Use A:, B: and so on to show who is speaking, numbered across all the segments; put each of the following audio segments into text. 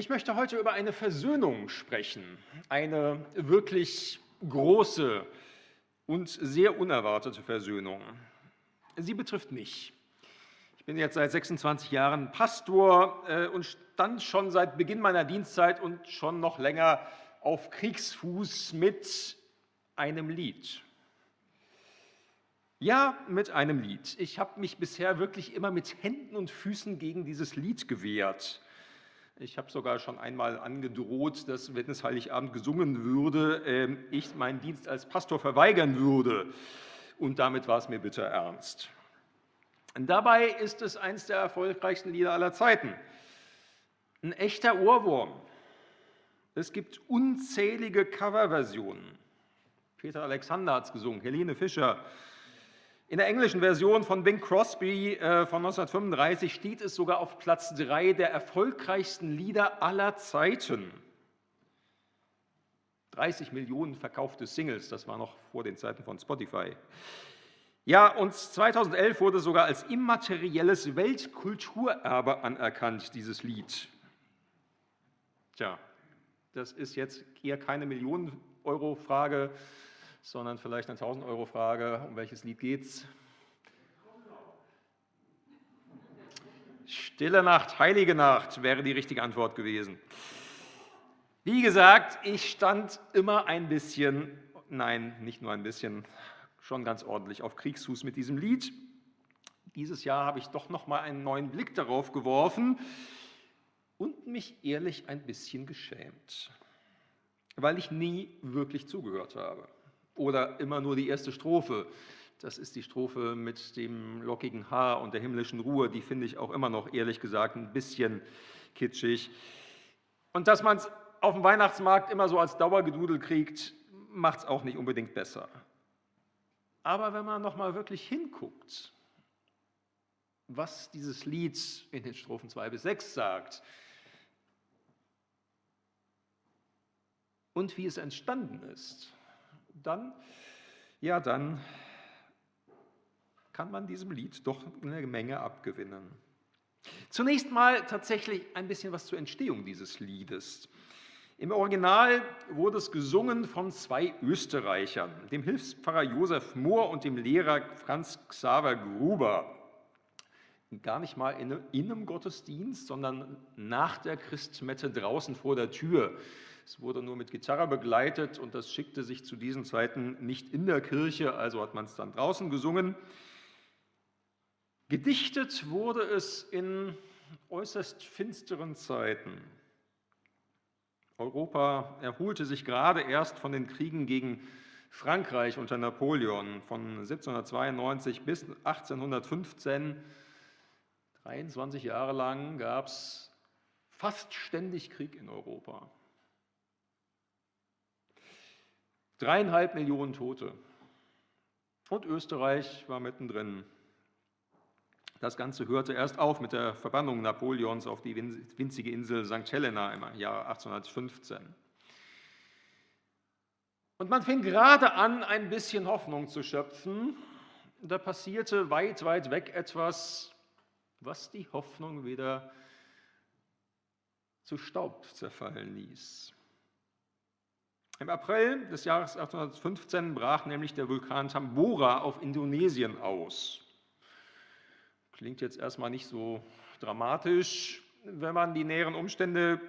A: Ich möchte heute über eine Versöhnung sprechen, eine wirklich große und sehr unerwartete Versöhnung. Sie betrifft mich. Ich bin jetzt seit 26 Jahren Pastor äh, und stand schon seit Beginn meiner Dienstzeit und schon noch länger auf Kriegsfuß mit einem Lied. Ja, mit einem Lied. Ich habe mich bisher wirklich immer mit Händen und Füßen gegen dieses Lied gewehrt. Ich habe sogar schon einmal angedroht, dass, wenn es Heiligabend gesungen würde, ähm, ich meinen Dienst als Pastor verweigern würde. Und damit war es mir bitter ernst. Dabei ist es eines der erfolgreichsten Lieder aller Zeiten. Ein echter Ohrwurm. Es gibt unzählige Coverversionen. Peter Alexander hat es gesungen, Helene Fischer, in der englischen Version von Bing Crosby äh, von 1935 steht es sogar auf Platz 3 der erfolgreichsten Lieder aller Zeiten. 30 Millionen verkaufte Singles, das war noch vor den Zeiten von Spotify. Ja, und 2011 wurde sogar als immaterielles Weltkulturerbe anerkannt, dieses Lied. Tja, das ist jetzt eher keine Millionen-Euro-Frage, sondern vielleicht eine 1000-Euro-Frage. Um welches Lied geht's? Stille Nacht, heilige Nacht wäre die richtige Antwort gewesen. Wie gesagt, ich stand immer ein bisschen, nein, nicht nur ein bisschen, schon ganz ordentlich auf Kriegsfuß mit diesem Lied. Dieses Jahr habe ich doch noch mal einen neuen Blick darauf geworfen und mich ehrlich ein bisschen geschämt, weil ich nie wirklich zugehört habe oder immer nur die erste Strophe. Das ist die Strophe mit dem lockigen Haar und der himmlischen Ruhe. Die finde ich auch immer noch, ehrlich gesagt, ein bisschen kitschig. Und dass man es auf dem Weihnachtsmarkt immer so als Dauergedudel kriegt, macht es auch nicht unbedingt besser. Aber wenn man noch mal wirklich hinguckt, was dieses Lied in den Strophen 2 bis 6 sagt und wie es entstanden ist, dann, ja, dann kann man diesem Lied doch eine Menge abgewinnen. Zunächst mal tatsächlich ein bisschen was zur Entstehung dieses Liedes. Im Original wurde es gesungen von zwei Österreichern, dem Hilfspfarrer Josef Mohr und dem Lehrer Franz Xaver Gruber. Gar nicht mal in einem Gottesdienst, sondern nach der Christmette draußen vor der Tür. Es wurde nur mit Gitarre begleitet und das schickte sich zu diesen Zeiten nicht in der Kirche, also hat man es dann draußen gesungen. Gedichtet wurde es in äußerst finsteren Zeiten. Europa erholte sich gerade erst von den Kriegen gegen Frankreich unter Napoleon von 1792 bis 1815. 23 Jahre lang gab es fast ständig Krieg in Europa. Dreieinhalb Millionen Tote. Und Österreich war mittendrin. Das Ganze hörte erst auf mit der Verbannung Napoleons auf die winzige Insel St. Helena im Jahr 1815. Und man fing gerade an, ein bisschen Hoffnung zu schöpfen. Da passierte weit, weit weg etwas, was die Hoffnung wieder zu Staub zerfallen ließ. Im April des Jahres 1815 brach nämlich der Vulkan Tambora auf Indonesien aus. Klingt jetzt erstmal nicht so dramatisch. Wenn man die näheren Umstände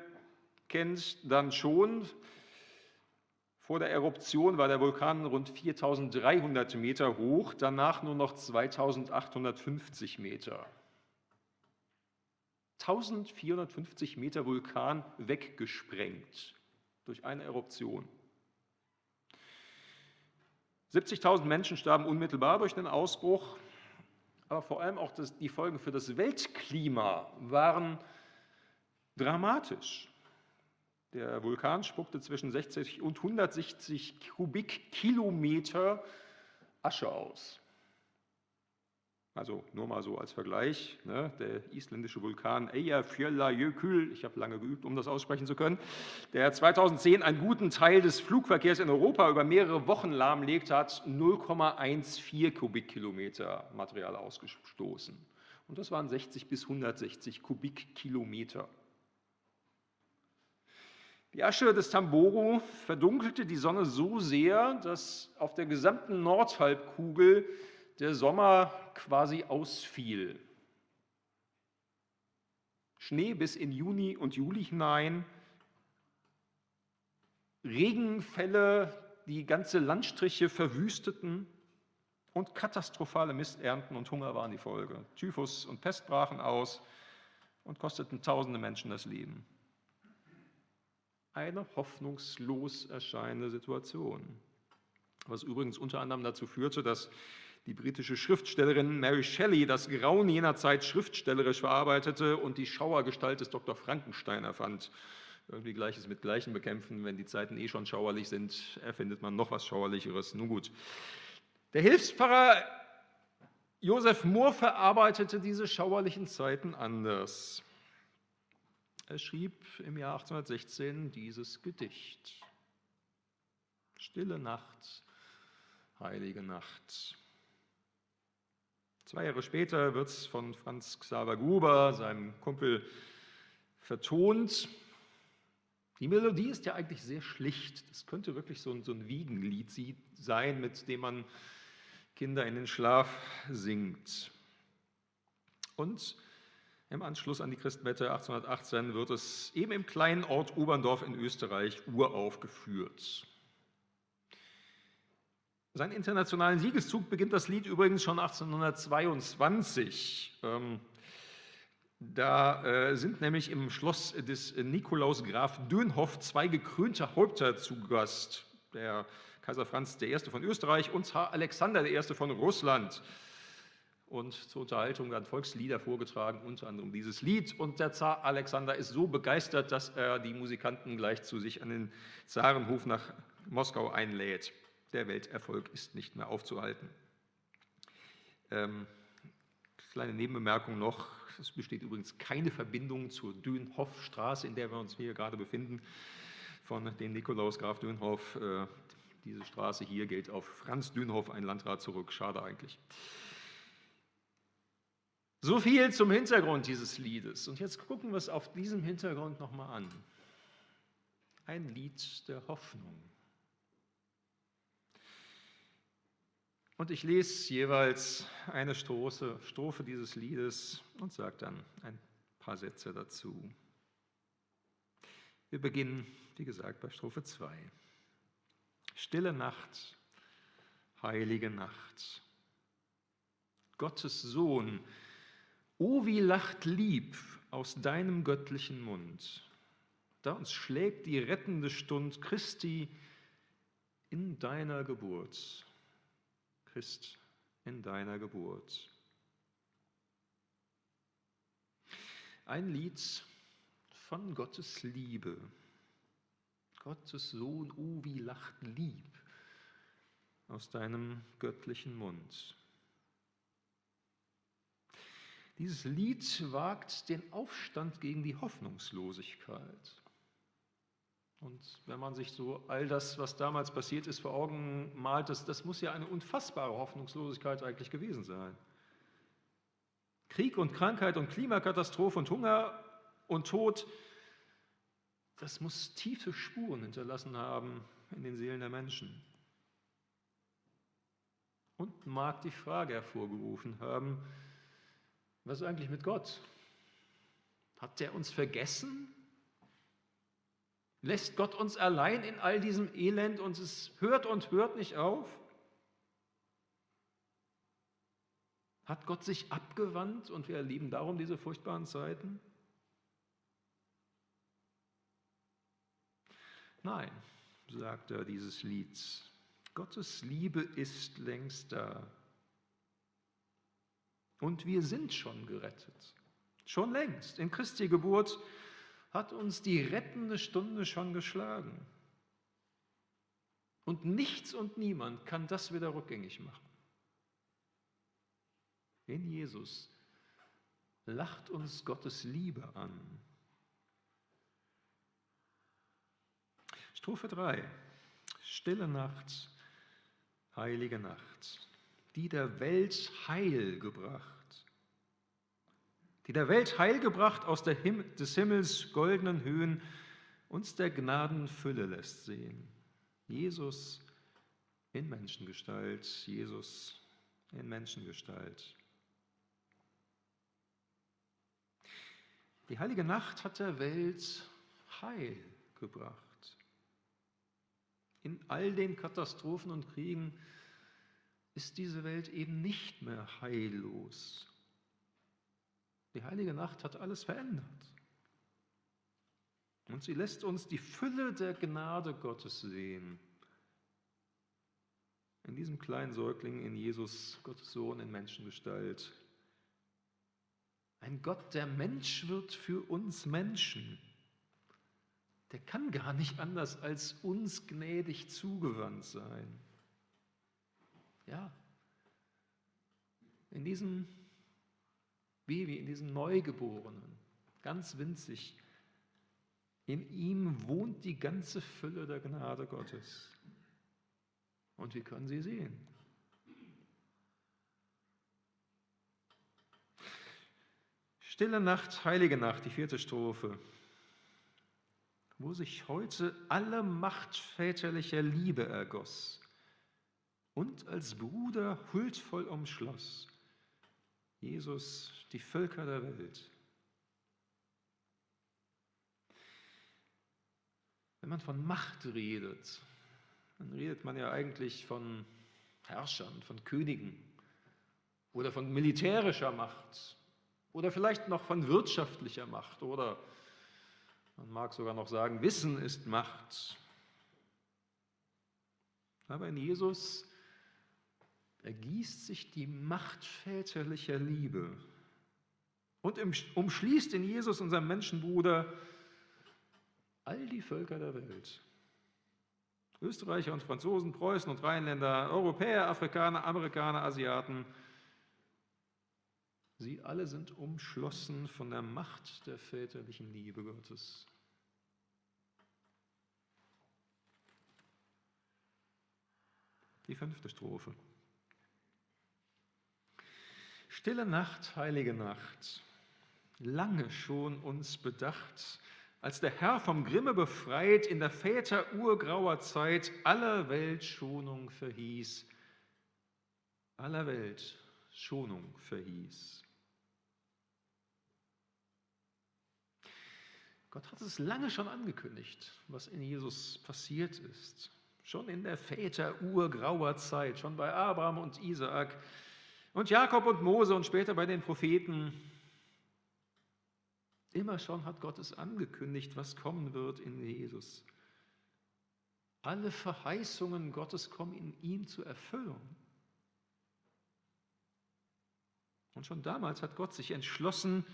A: kennt, dann schon. Vor der Eruption war der Vulkan rund 4300 Meter hoch, danach nur noch 2850 Meter. 1450 Meter Vulkan weggesprengt durch eine Eruption. 70.000 Menschen starben unmittelbar durch den Ausbruch, aber vor allem auch die Folgen für das Weltklima waren dramatisch. Der Vulkan spuckte zwischen 60 und 160 Kubikkilometer Asche aus. Also nur mal so als Vergleich, ne, der isländische Vulkan Eyjafjallajökull, ich habe lange geübt, um das aussprechen zu können, der 2010 einen guten Teil des Flugverkehrs in Europa über mehrere Wochen lahmlegt hat, 0,14 Kubikkilometer Material ausgestoßen. Und das waren 60 bis 160 Kubikkilometer. Die Asche des Tamboro verdunkelte die Sonne so sehr, dass auf der gesamten Nordhalbkugel der Sommer quasi ausfiel. Schnee bis in Juni und Juli hinein, Regenfälle, die ganze Landstriche verwüsteten und katastrophale Misternten und Hunger waren die Folge. Typhus und Pest brachen aus und kosteten tausende Menschen das Leben. Eine hoffnungslos erscheinende Situation. Was übrigens unter anderem dazu führte, dass die britische Schriftstellerin Mary Shelley das Grauen jener Zeit schriftstellerisch verarbeitete und die Schauergestalt des Dr. Frankenstein erfand. Irgendwie Gleiches mit Gleichen bekämpfen, wenn die Zeiten eh schon schauerlich sind, erfindet man noch was Schauerlicheres. Nun gut. Der Hilfspfarrer Josef Mohr verarbeitete diese schauerlichen Zeiten anders. Er schrieb im Jahr 1816 dieses Gedicht. Stille Nacht, heilige Nacht. Zwei Jahre später wird es von Franz Xaver Gruber, seinem Kumpel, vertont. Die Melodie ist ja eigentlich sehr schlicht. Das könnte wirklich so ein, so ein Wiegenlied sein, mit dem man Kinder in den Schlaf singt. Und im Anschluss an die Christmette 1818 wird es eben im kleinen Ort Oberndorf in Österreich uraufgeführt. Seinen internationalen Siegeszug beginnt das Lied übrigens schon 1822. Ähm, da äh, sind nämlich im Schloss des Nikolaus Graf Dönhoff zwei gekrönte Häupter zu Gast. Der Kaiser Franz I. von Österreich und Zar Alexander I. von Russland. Und zur Unterhaltung werden Volkslieder vorgetragen, unter anderem dieses Lied. Und der Zar Alexander ist so begeistert, dass er die Musikanten gleich zu sich an den Zarenhof nach Moskau einlädt. Der Welterfolg ist nicht mehr aufzuhalten. Ähm, kleine Nebenbemerkung noch, es besteht übrigens keine Verbindung zur Dönhoffstraße, in der wir uns hier gerade befinden, von dem Nikolaus Graf Dönhoff. Äh, diese Straße hier geht auf Franz Dönhoff, ein Landrat, zurück. Schade eigentlich. So viel zum Hintergrund dieses Liedes. Und jetzt gucken wir es auf diesem Hintergrund nochmal an. Ein Lied der Hoffnung. Und ich lese jeweils eine Strophe, Strophe dieses Liedes und sage dann ein paar Sätze dazu. Wir beginnen, wie gesagt, bei Strophe 2. Stille Nacht, heilige Nacht. Gottes Sohn, o wie lacht lieb aus deinem göttlichen Mund. Da uns schlägt die rettende Stund Christi in deiner Geburt. Christ in deiner Geburt. Ein Lied von Gottes Liebe. Gottes Sohn, oh, wie lacht lieb aus deinem göttlichen Mund. Dieses Lied wagt den Aufstand gegen die Hoffnungslosigkeit. Und wenn man sich so all das, was damals passiert ist, vor Augen malt, das, das muss ja eine unfassbare Hoffnungslosigkeit eigentlich gewesen sein. Krieg und Krankheit und Klimakatastrophe und Hunger und Tod, das muss tiefe Spuren hinterlassen haben in den Seelen der Menschen. Und mag die Frage hervorgerufen haben, was ist eigentlich mit Gott? Hat der uns vergessen? Lässt Gott uns allein in all diesem Elend und es hört und hört nicht auf? Hat Gott sich abgewandt und wir erleben darum diese furchtbaren Zeiten? Nein, sagt er dieses Lied. Gottes Liebe ist längst da. Und wir sind schon gerettet. Schon längst. In Christi Geburt hat uns die rettende Stunde schon geschlagen. Und nichts und niemand kann das wieder rückgängig machen. In Jesus lacht uns Gottes Liebe an. Strophe 3. Stille Nacht, heilige Nacht, die der Welt Heil gebracht die der Welt Heil gebracht aus Him des Himmels goldenen Höhen uns der Gnadenfülle lässt sehen. Jesus in Menschengestalt, Jesus in Menschengestalt. Die heilige Nacht hat der Welt Heil gebracht. In all den Katastrophen und Kriegen ist diese Welt eben nicht mehr heillos. Die heilige Nacht hat alles verändert. Und sie lässt uns die Fülle der Gnade Gottes sehen. In diesem kleinen Säugling in Jesus, Gottes Sohn in Menschengestalt. Ein Gott, der Mensch wird für uns Menschen. Der kann gar nicht anders als uns gnädig zugewandt sein. Ja, in diesem Baby, in diesem Neugeborenen, ganz winzig, in ihm wohnt die ganze Fülle der Gnade Gottes. Und wir können sie sehen. Stille Nacht, heilige Nacht, die vierte Strophe, wo sich heute alle Macht väterlicher Liebe ergoss und als Bruder huldvoll umschloss. Jesus, die Völker der Welt. Wenn man von Macht redet, dann redet man ja eigentlich von Herrschern, von Königen oder von militärischer Macht oder vielleicht noch von wirtschaftlicher Macht oder man mag sogar noch sagen, Wissen ist Macht. Aber in Jesus ergießt sich die Macht väterlicher Liebe und umschließt in Jesus, unserem Menschenbruder, all die Völker der Welt. Österreicher und Franzosen, Preußen und Rheinländer, Europäer, Afrikaner, Amerikaner, Asiaten, sie alle sind umschlossen von der Macht der väterlichen Liebe Gottes. Die fünfte Strophe. Stille Nacht, heilige Nacht, lange schon uns bedacht, als der Herr vom Grimme befreit, in der Väter urgrauer Zeit aller Welt Schonung verhieß, aller Welt Schonung verhieß. Gott hat es lange schon angekündigt, was in Jesus passiert ist. Schon in der Väter urgrauer Zeit, schon bei Abraham und Isaak und Jakob und Mose und später bei den Propheten. Immer schon hat Gott es angekündigt, was kommen wird in Jesus. Alle Verheißungen Gottes kommen in ihm zur Erfüllung. Und schon damals hat Gott sich entschlossen,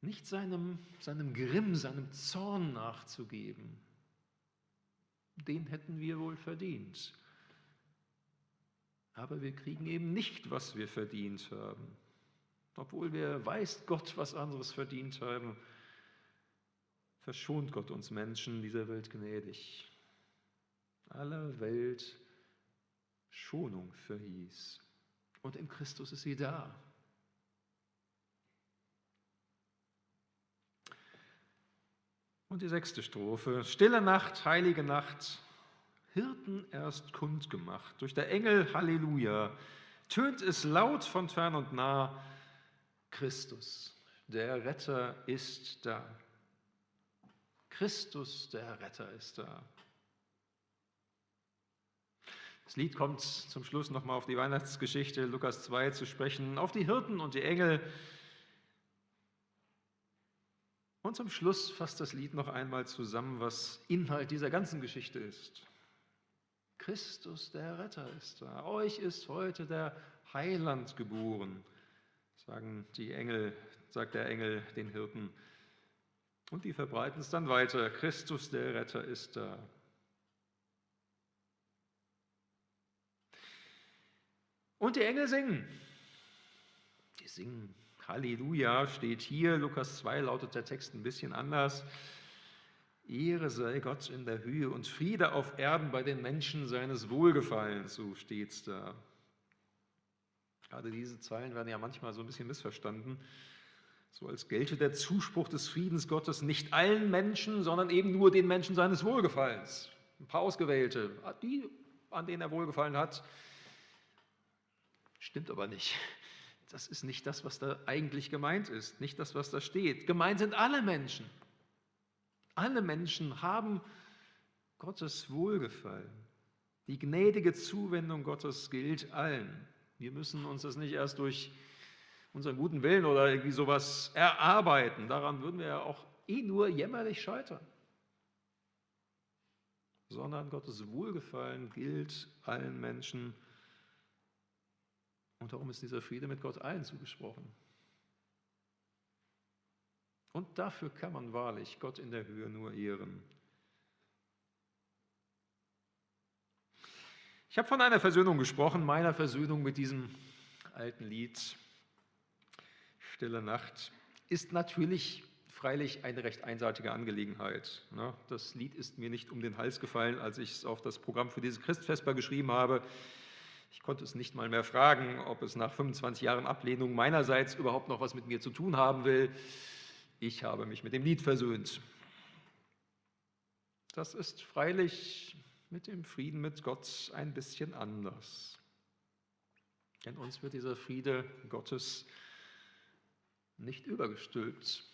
A: nicht seinem, seinem Grimm, seinem Zorn nachzugeben. Den hätten wir wohl verdient. Aber wir kriegen eben nicht, was wir verdient haben obwohl wir, weiß Gott, was anderes verdient haben, verschont Gott uns Menschen dieser Welt gnädig. Aller Welt Schonung verhieß. Und in Christus ist sie da. Und die sechste Strophe. Stille Nacht, heilige Nacht, Hirten erst kundgemacht. Durch der Engel Halleluja tönt es laut von fern und nah. Christus, der Retter ist da. Christus, der Retter ist da. Das Lied kommt zum Schluss nochmal auf die Weihnachtsgeschichte Lukas 2 zu sprechen, auf die Hirten und die Engel. Und zum Schluss fasst das Lied noch einmal zusammen, was Inhalt dieser ganzen Geschichte ist. Christus, der Retter, ist da. Euch ist heute der Heiland geboren sagen die Engel, sagt der Engel den Hirten. Und die verbreiten es dann weiter. Christus, der Retter, ist da. Und die Engel singen. Die singen Halleluja, steht hier. Lukas 2 lautet der Text ein bisschen anders. Ehre sei Gott in der Höhe und Friede auf Erden bei den Menschen seines Wohlgefallens, so steht es da. Gerade diese Zeilen werden ja manchmal so ein bisschen missverstanden. so als gelte der Zuspruch des Friedens Gottes nicht allen Menschen, sondern eben nur den Menschen seines Wohlgefallens. Ein paar Ausgewählte, die, an denen er Wohlgefallen hat. Stimmt aber nicht. Das ist nicht das, was da eigentlich gemeint ist, nicht das, was da steht. Gemeint sind alle Menschen. Alle Menschen haben Gottes Wohlgefallen. Die gnädige Zuwendung Gottes gilt allen. Wir müssen uns das nicht erst durch unseren guten Willen oder irgendwie sowas erarbeiten. Daran würden wir ja auch eh nur jämmerlich scheitern. Sondern Gottes Wohlgefallen gilt allen Menschen. Und darum ist dieser Friede mit Gott allen zugesprochen. Und dafür kann man wahrlich Gott in der Höhe nur ehren. Ich habe von einer Versöhnung gesprochen, meiner Versöhnung mit diesem alten Lied. Stille Nacht ist natürlich freilich eine recht einseitige Angelegenheit. Ne? Das Lied ist mir nicht um den Hals gefallen, als ich es auf das Programm für diese Christfesper geschrieben habe. Ich konnte es nicht mal mehr fragen, ob es nach 25 Jahren Ablehnung meinerseits überhaupt noch was mit mir zu tun haben will. Ich habe mich mit dem Lied versöhnt. Das ist freilich mit dem Frieden mit Gott ein bisschen anders. Denn uns wird dieser Friede Gottes nicht übergestülpt.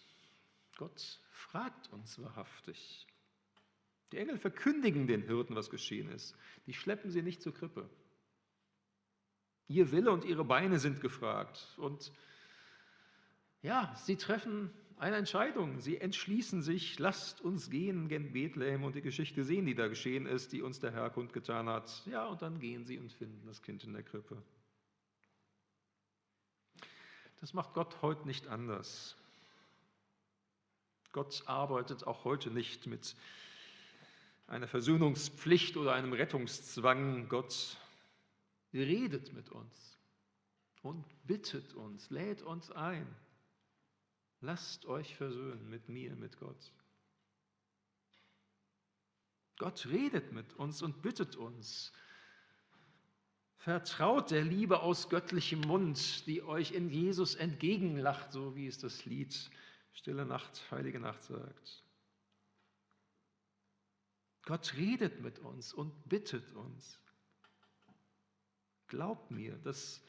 A: Gott fragt uns wahrhaftig. Die Engel verkündigen den Hirten, was geschehen ist. Die schleppen sie nicht zur Krippe. Ihr Wille und ihre Beine sind gefragt. Und ja, sie treffen eine Entscheidung. Sie entschließen sich, lasst uns gehen gen Bethlehem und die Geschichte sehen, die da geschehen ist, die uns der Herr kundgetan hat. Ja, und dann gehen sie und finden das Kind in der Krippe. Das macht Gott heute nicht anders. Gott arbeitet auch heute nicht mit einer Versöhnungspflicht oder einem Rettungszwang. Gott redet mit uns und bittet uns, lädt uns ein. Lasst euch versöhnen mit mir, mit Gott. Gott redet mit uns und bittet uns. Vertraut der Liebe aus göttlichem Mund, die euch in Jesus entgegenlacht, so wie es das Lied Stille Nacht, heilige Nacht sagt. Gott redet mit uns und bittet uns. Glaubt mir, dass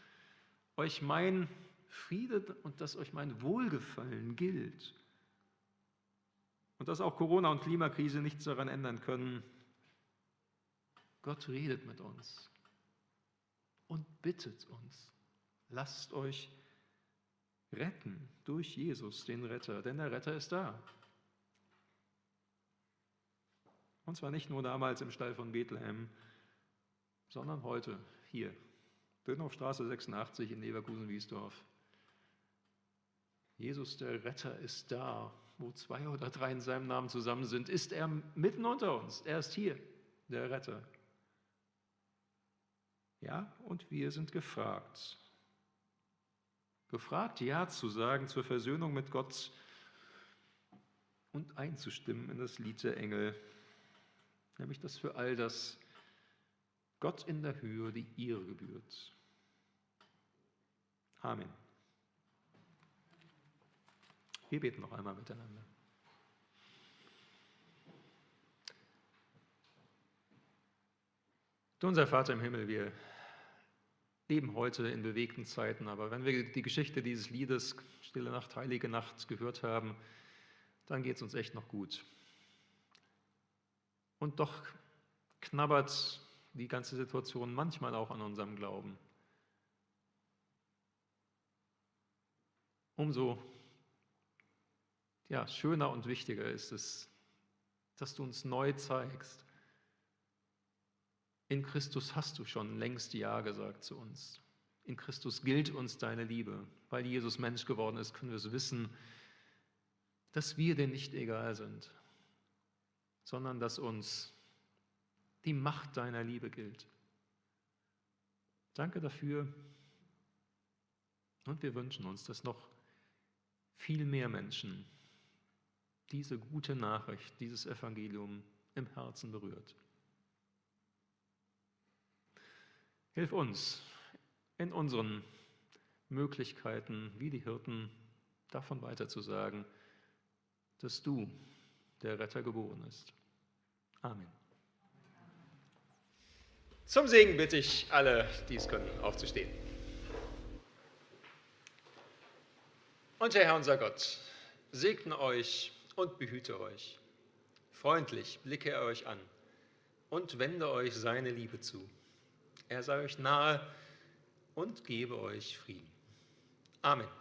A: euch mein Friede und dass euch mein Wohlgefallen gilt. Und dass auch Corona und Klimakrise nichts daran ändern können. Gott redet mit uns und bittet uns, lasst euch retten durch Jesus, den Retter, denn der Retter ist da. Und zwar nicht nur damals im Stall von Bethlehem, sondern heute hier, Dönhoffstraße 86 in Leverkusen-Wiesdorf. Jesus, der Retter, ist da. Wo zwei oder drei in seinem Namen zusammen sind, ist er mitten unter uns. Er ist hier, der Retter. Ja, und wir sind gefragt. Gefragt, Ja zu sagen zur Versöhnung mit Gott und einzustimmen in das Lied der Engel, nämlich dass für all das Gott in der Höhe die Ehre gebührt. Amen. Wir beten noch einmal miteinander. Du, unser Vater im Himmel, wir leben heute in bewegten Zeiten, aber wenn wir die Geschichte dieses Liedes Stille Nacht, Heilige Nacht gehört haben, dann geht es uns echt noch gut. Und doch knabbert die ganze Situation manchmal auch an unserem Glauben. Umso ja, schöner und wichtiger ist es, dass du uns neu zeigst. In Christus hast du schon längst Ja gesagt zu uns. In Christus gilt uns deine Liebe. Weil Jesus Mensch geworden ist, können wir es wissen, dass wir dir nicht egal sind, sondern dass uns die Macht deiner Liebe gilt. Danke dafür. Und wir wünschen uns, dass noch viel mehr Menschen diese gute Nachricht, dieses Evangelium im Herzen berührt. Hilf uns in unseren Möglichkeiten, wie die Hirten, davon weiterzusagen, dass du der Retter geboren ist. Amen. Zum Segen bitte ich alle, die es können, aufzustehen. Und der Herr unser Gott segne euch und behüte euch. Freundlich blicke er euch an und wende euch seine Liebe zu. Er sei euch nahe und gebe euch Frieden. Amen.